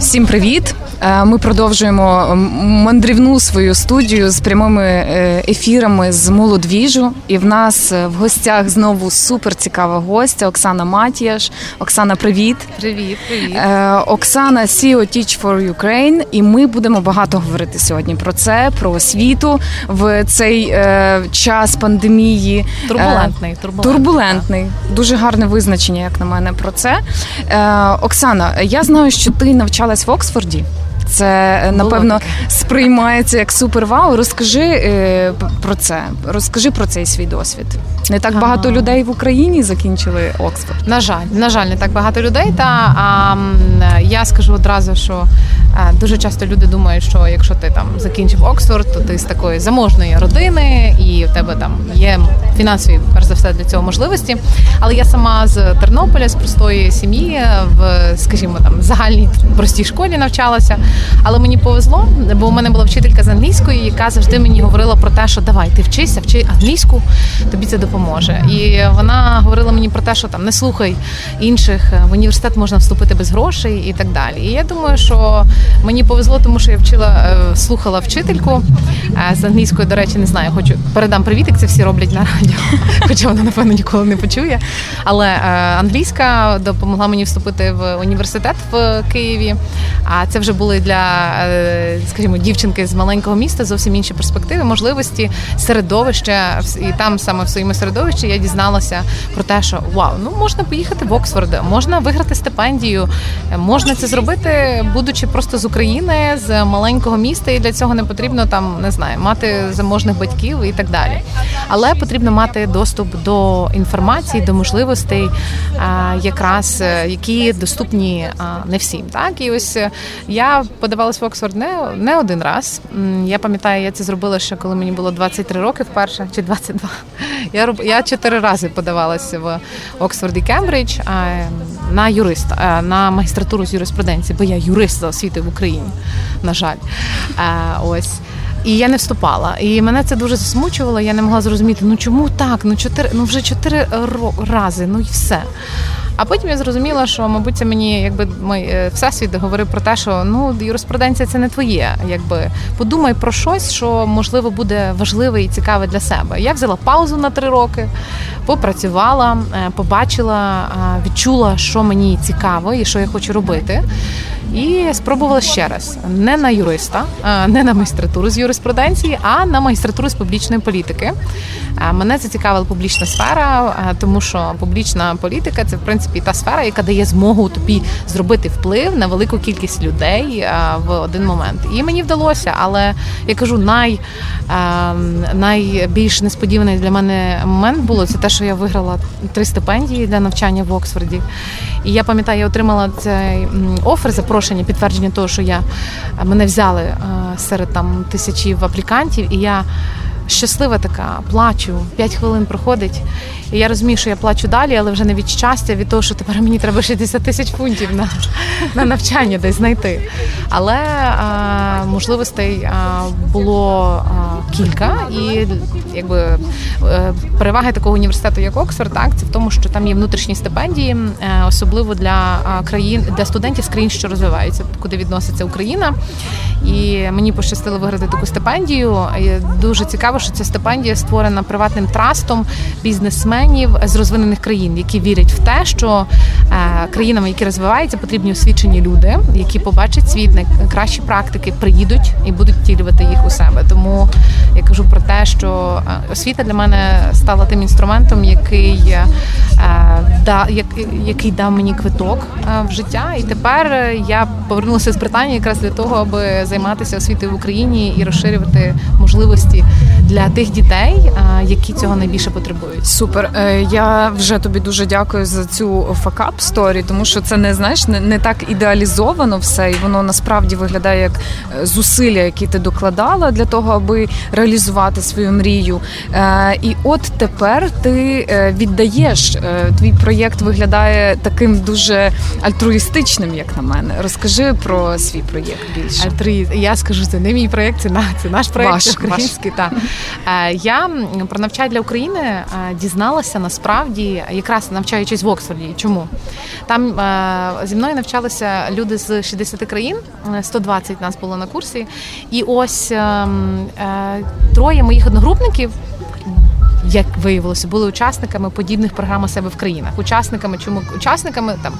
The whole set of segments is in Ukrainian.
Всім привіт! Е, ми продовжуємо мандрівну свою студію з прямими е, ефірами з молодвіжу. І в нас е, в гостях знову супер цікава гостя Оксана Матіяш. Оксана, привіт! Привіт, привіт. Оксана CEO Teach for Ukraine. І ми будемо багато говорити сьогодні про це, про освіту в цей час пандемії. Турбулентний, турбулентний. турбулентний. Дуже гарне визначення, як на мене, про це. Оксана, я знаю, що ти навчалась в Оксфорді. Це напевно сприймається як супер вау. Розкажи е, про це. Розкажи про цей свій досвід. Не так багато ага. людей в Україні закінчили Оксфорд. На жаль, на жаль, не так багато людей. Та а я скажу одразу, що а, дуже часто люди думають, що якщо ти там закінчив Оксфорд, то ти з такої заможної родини, і в тебе там є фінансові перш за все для цього можливості. Але я сама з Тернополя, з простої сім'ї, в скажімо там загальній простій школі навчалася. Але мені повезло, бо у мене була вчителька з англійської, яка завжди мені говорила про те, що давай ти вчися, вчи англійську, тобі це допоможе. І вона говорила мені про те, що там не слухай інших, в університет можна вступити без грошей і так далі. І я думаю, що мені повезло, тому що я вчила е, слухала вчительку е, з англійської, до речі, не знаю, хочу передам привіт, як це всі роблять на радіо, хоча вона напевно ніколи не почує. Але е, англійська допомогла мені вступити в університет в Києві. А це вже були для, е, скажімо, дівчинки з маленького міста зовсім інші перспективи, можливості, середовища. І там саме в своєму середовищі я дізналася про те, що вау, ну можна поїхати в Оксфорд, можна виграти стипендію, можна це зробити, будучи просто з України, з маленького міста, і для цього не потрібно там не знаю, мати заможних батьків і так далі. Але потрібно мати доступ до інформації, до можливостей, якраз е, які доступні не всім. Так і ось е, я подавалась в Оксфорд не не один раз. Я пам'ятаю, я це зробила ще коли мені було 23 роки вперше чи 22. Я роб... я чотири рази подавалася в Оксфорд і Кембридж на юриста, на магістратуру з юриспруденції, бо я юрист за освіти в Україні, на жаль. Ось. І я не вступала. І мене це дуже засмучувало. Я не могла зрозуміти, ну чому так? Ну чотири, ну вже чотири рази, ну і все. А потім я зрозуміла, що, мабуть, це мені якби мій е, всесвіт говорив про те, що ну юриспруденція це не твоє. Якби подумай про щось, що можливо буде важливе і цікаве для себе. Я взяла паузу на три роки, попрацювала, е, побачила, відчула, що мені цікаво і що я хочу робити. І спробувала ще раз не на юриста, не на магістратуру з юриспруденції, а на магістратуру з публічної політики. Мене зацікавила публічна сфера, тому що публічна політика це в принципі та сфера, яка дає змогу тобі зробити вплив на велику кількість людей в один момент. І мені вдалося, але я кажу, най, найбільш несподіваний для мене момент було це те, що я виграла три стипендії для навчання в Оксфорді. І я пам'ятаю, я отримала цей офер запрошення, підтвердження того, що я мене взяли серед там тисячів аплікантів, і я щаслива така, плачу. П'ять хвилин проходить. І я розумію, що я плачу далі, але вже не від щастя, від того, що тепер мені треба 60 тисяч фунтів на на навчання десь знайти. Але а, можливостей а, було а, кілька, і якби е, переваги такого університету, як Оксфорд, так це в тому, що там є внутрішні стипендії, е, особливо для країн для студентів з країн, що розвиваються, куди відноситься Україна. І мені пощастило виграти таку стипендію. Дуже цікаво, що ця стипендія створена приватним трастом бізнесменів з розвинених країн, які вірять в те, що е, країнам, які розвиваються, потрібні освічені люди, які побачать світ найкращі практики, приїдуть і будуть втілювати їх у себе. Тому я кажу про те, що е, освіта для мене стала тим інструментом, який е, да, який дав мені квиток в життя. І тепер я повернулася з Британії якраз для того, аби займатися освітою в Україні і розширювати можливості для тих дітей, які цього найбільше потребують. Супер. Е, я вже тобі дуже дякую за цю факап сторі, тому що це не знаєш, не, не так ідеалізовано все, і воно насправді виглядає як е, зусилля, які ти докладала для того, аби реалізувати свою мрію. Е, і от тепер ти віддаєш твій проєкт виглядає таким дуже альтруїстичним, як на мене. Розкажи про свій проєкт більше. Альтруїст. Я скажу, це не мій проєкт, це, це наш проєкт український. Ваш. Та. Я про навчання для України дізналася насправді, якраз навчаючись в Оксфорді. Чому там зі мною навчалися люди з 60 країн, 120 нас було на курсі, і ось ем, троє моїх одногрупників як виявилося, були учасниками подібних програм у себе в країнах. Учасниками, чому учасниками там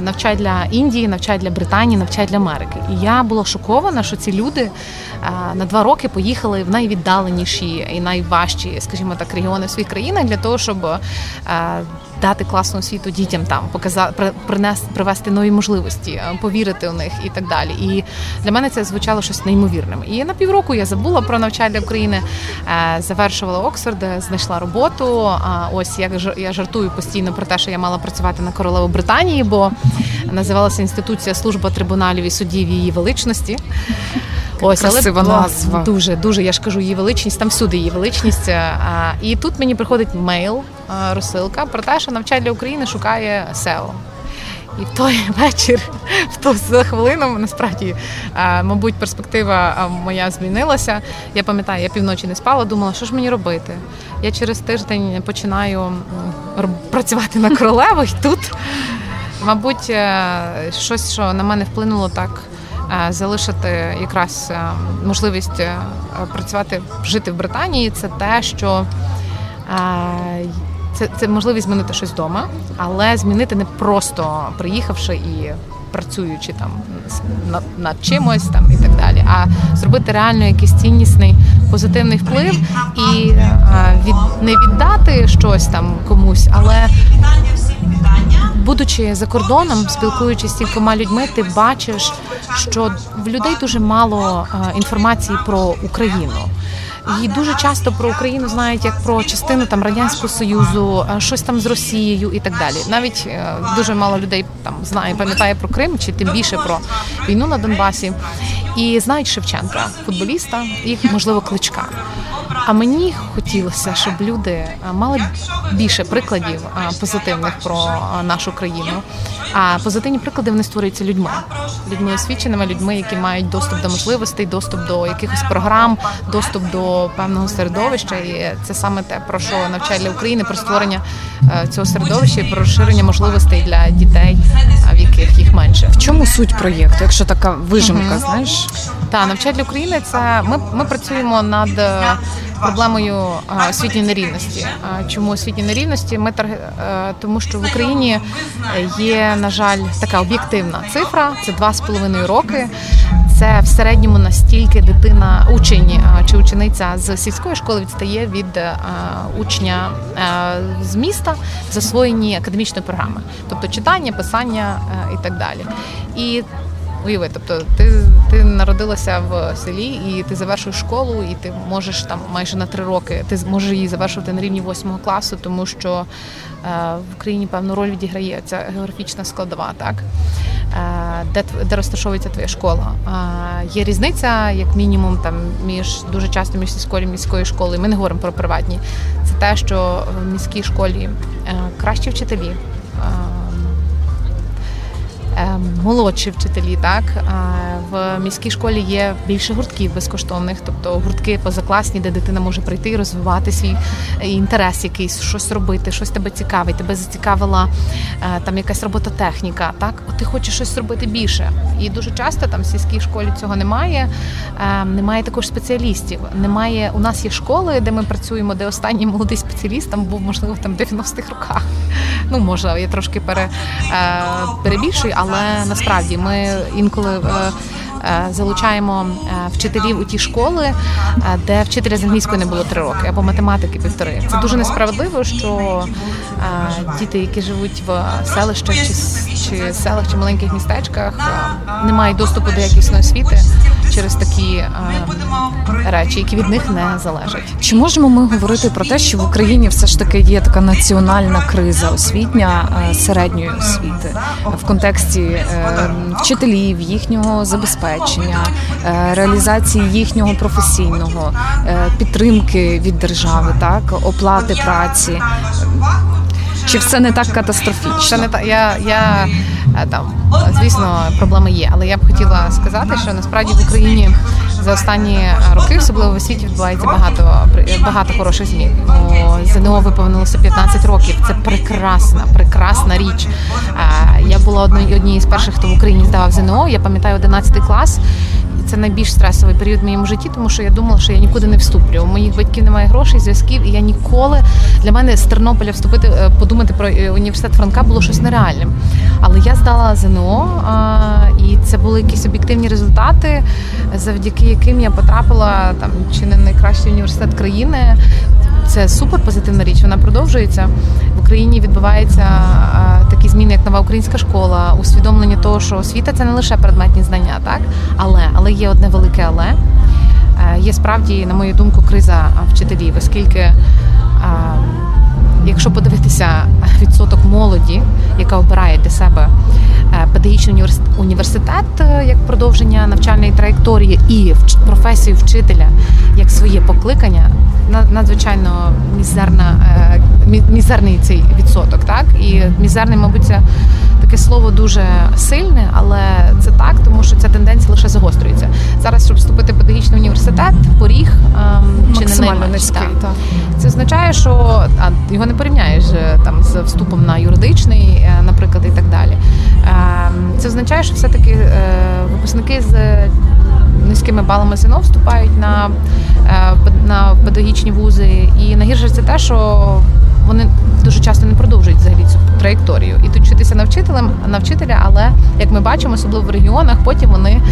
навчай для Індії, навчай для Британії, навчай для Америки. І я була шокована, що ці люди на два роки поїхали в найвіддаленіші і найважчі, скажімо так, регіони в своїх країнах для того, щоб дати класну освіту дітям там, показати принести привести нові можливості, е, повірити у них і так далі. І для мене це звучало щось неймовірним. І на півроку я забула про навчання України, е, завершувала Оксфорд, знайшла роботу. Ось я я жартую постійно про те, що я мала працювати на королеву Британії, бо називалася інституція служба трибуналів і суддів її величності. Ось, Красива але назва. дуже дуже. Я ж кажу, її величність там всюди її величність. І тут мені приходить мейл, розсилка про те, що навчання України шукає SEO. І в той вечір, в ту за хвилину, насправді, мабуть, перспектива моя змінилася. Я пам'ятаю, я півночі не спала, думала, що ж мені робити. Я через тиждень починаю працювати на королеву, і тут, мабуть, е, щось, що на мене вплинуло так. Е, залишити якраз е, можливість е, працювати, жити в Британії, це те, що це це можливість змінити щось вдома, але змінити не просто приїхавши і працюючи там над, над чимось там і так далі, а зробити реально якийсь ціннісний позитивний вплив і від не віддати щось там комусь, але будучи за кордоном, спілкуючись з кількома людьми, ти бачиш, що в людей дуже мало інформації про Україну. І дуже часто про Україну знають як про частину там радянського союзу, е, щось там з Росією і так далі. Навіть е, дуже мало людей там знає, пам'ятає про Крим, чи тим більше про війну на Донбасі, і знають Шевченка, футболіста і можливо кличка. А мені хотілося, щоб люди е, мали більше прикладів е, позитивних про е, нашу країну. А позитивні приклади вони створюються людьми, людьми освіченими, людьми, які мають доступ до можливостей, доступ до якихось програм, доступ до певного середовища. І це саме те, про що навчає для України, про створення цього середовища і про розширення можливостей для дітей, в яких їх менше. В чому суть проєкту? Якщо така вижимка, угу. знаєш, та для України, це ми, ми працюємо над проблемою освітньої нерівності. Чому освітньої нерівності? Ми е, тому, що в Україні є, на жаль, така об'єктивна цифра: це два з половиною роки. Це в середньому настільки дитина, учень чи учениця з сільської школи відстає від учня з міста в засвоєнні академічної програми, тобто читання, писання і так далі. І Уяви, тобто ти ти народилася в селі і ти завершуєш школу, і ти можеш там майже на три роки. Ти зможеш її завершувати на рівні восьмого класу, тому що е, в Україні певну роль відіграє ця географічна складова, так е, де де розташовується твоя школа. Е, є різниця, як мінімум, там між дуже часто між сільською міською школою. Ми не говоримо про приватні. Це те, що в міській школі е, кращі вчителі. Ем, молодші вчителі. Так в міській школі є більше гуртків безкоштовних, тобто гуртки позакласні, де дитина може прийти і розвивати свій е, інтерес, якийсь щось робити, щось тебе цікавить. Тебе зацікавила е, там якась робототехніка. Так, ти хочеш щось робити більше. І дуже часто там в сільській школі цього немає. Ем, немає також спеціалістів. Немає у нас є школи, де ми працюємо, де останній молодий спеціаліст там був можливо там 90-х роках. Ну може, я трошки пере, е, перебільшую, але але насправді ми інколи. Е, е, залучаємо е, вчителів у ті школи, де вчителя з англійської не було три роки, або математики півтори. Це дуже несправедливо, що діти, які живуть в селищах чи чи селах чи маленьких містечках, не мають доступу до якісної освіти через такі речі, які від них не залежать. Чи можемо ми говорити про те, що в Україні все ж таки є така національна криза освітня середньої освіти в контексті е, вчителів, їхнього забезпечення, е, реалізації їхнього професійного е, підтримки від держави, так оплати праці? Чи все не так катастрофічно? Не так. Я я там звісно проблеми є. Але я б хотіла сказати, що насправді в Україні за останні роки, особливо в освіті, відбувається багато багато хороших змін. ЗНО виповнилося 15 років. Це прекрасна, прекрасна річ. Я була однією з перших, хто в Україні здавав ЗНО. Я пам'ятаю 11 клас це найбільш стресовий період в моєму житті, тому що я думала, що я нікуди не вступлю. У моїх батьків немає грошей, зв'язків, і я ніколи для мене з Тернополя вступити, е, подумати про е, університет Франка було щось нереальним. Але я здала ЗНО, і це були якісь об'єктивні результати, завдяки яким я потрапила там чи не найкращий університет країни. Це супер позитивна річ. Вона продовжується в Україні. Відбуваються такі зміни, як нова українська школа, усвідомлення того, що освіта це не лише предметні знання, так але але є одне велике, але е, є справді, на мою думку, криза вчителів, оскільки. Якщо подивитися відсоток молоді, яка обирає для себе е, педагогічний університет е, як продовження навчальної траєкторії і професію вчителя як своє покликання, надзвичайно мізерна е, мізерний цей відсоток. Так і мізерний, мабуть, це таке слово дуже сильне, але це так, тому що ця тенденція лише загострюється. Зараз, щоб вступити в педагогічний університет, поріг ем, чи не найменш. Так. Це означає, що а, його не порівняєш е, там з вступом на юридичний, е, наприклад, і так далі. Ем, це означає, що все-таки випускники з низькими балами ЗНО вступають на на педагогічні вузи. І найгірше це те, що вони дуже часто не продовжують взагалі цю траєкторію. І тут вчитися на вчителем, на вчителя, але як ми бачимо, особливо в регіонах, потім вони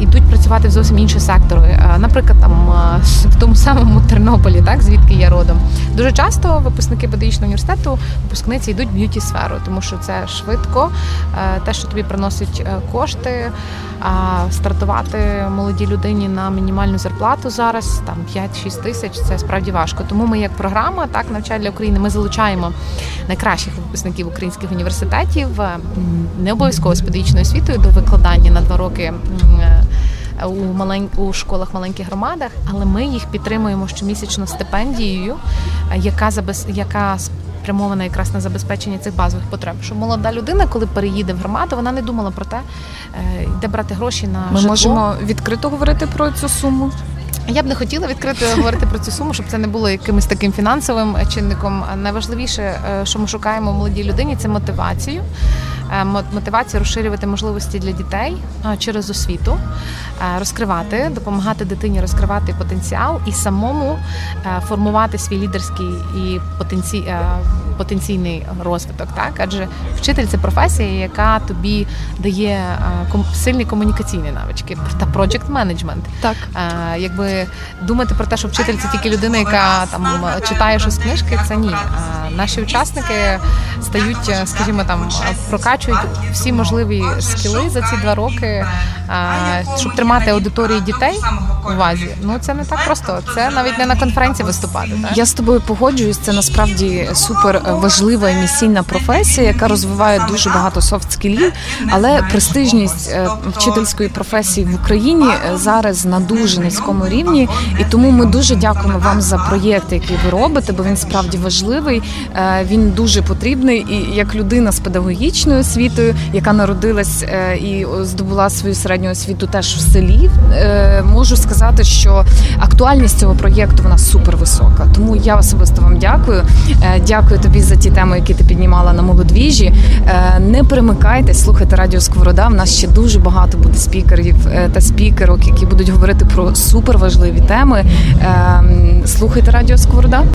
йдуть працювати в зовсім інші сектори. Наприклад, там в тому самому Тернополі, так звідки я родом, дуже часто випускники педагогічного університету, випускниці йдуть в beauty сферу, тому що це швидко, те, що тобі приносить е, кошти. А стартувати молодій людині на мінімальну зарплату зараз там 5-6 тисяч це справді важко. Тому ми, як програма, так навчання для України, ми залучаємо найкращих випускників українських університетів, не обов'язково з педагогічною освітою до викладання на два роки. У малень... у школах маленьких громадах, але ми їх підтримуємо щомісячно стипендією, яка забез... яка спрямована якраз на забезпечення цих базових потреб. Щоб молода людина, коли переїде в громаду, вона не думала про те, е, де брати гроші на ми житло. можемо відкрито говорити про цю суму. Я б не хотіла відкрито говорити про цю суму, щоб це не було якимось таким фінансовим чинником. Найважливіше, е, що ми шукаємо в молодій людині, це мотивацію. Е, мотивацію розширювати можливості для дітей через освіту, розкривати, допомагати дитині розкривати потенціал і самому формувати свій лідерський і потенцій, потенційний розвиток. Так, адже вчитель це професія, яка тобі дає сильні комунікаційні навички та project менеджмент. Так, якби думати про те, що вчитель це тільки людина, яка там читає щось книжки, це ні. Наші учасники стають, скажімо, там прокачують всі можливі скіли за ці два роки, щоб тримати аудиторії дітей в увазі. Ну це не так просто. Це навіть не на конференції виступати. Так? Я з тобою погоджуюсь. Це насправді супер важлива місійна професія, яка розвиває дуже багато софт-скілів, але престижність е, вчительської професії в Україні е, зараз на дуже низькому рівні, і тому ми дуже дякуємо вам за проєкт, який ви робите, бо він справді важливий. Е, він дуже потрібний. І як людина з педагогічною освітою, яка народилась і здобула свою середню освіту, теж в селі, можу сказати, що актуальність цього проєкту вона супер висока. Тому я особисто вам дякую. Дякую тобі за ті теми, які ти піднімала на молодвіжі. Е, не перемикайтесь, слухайте радіо Сковорода. У нас ще дуже багато буде спікерів е, та спікерок, які будуть говорити про суперважливі теми. Ем, слухайте радіо Сковорода.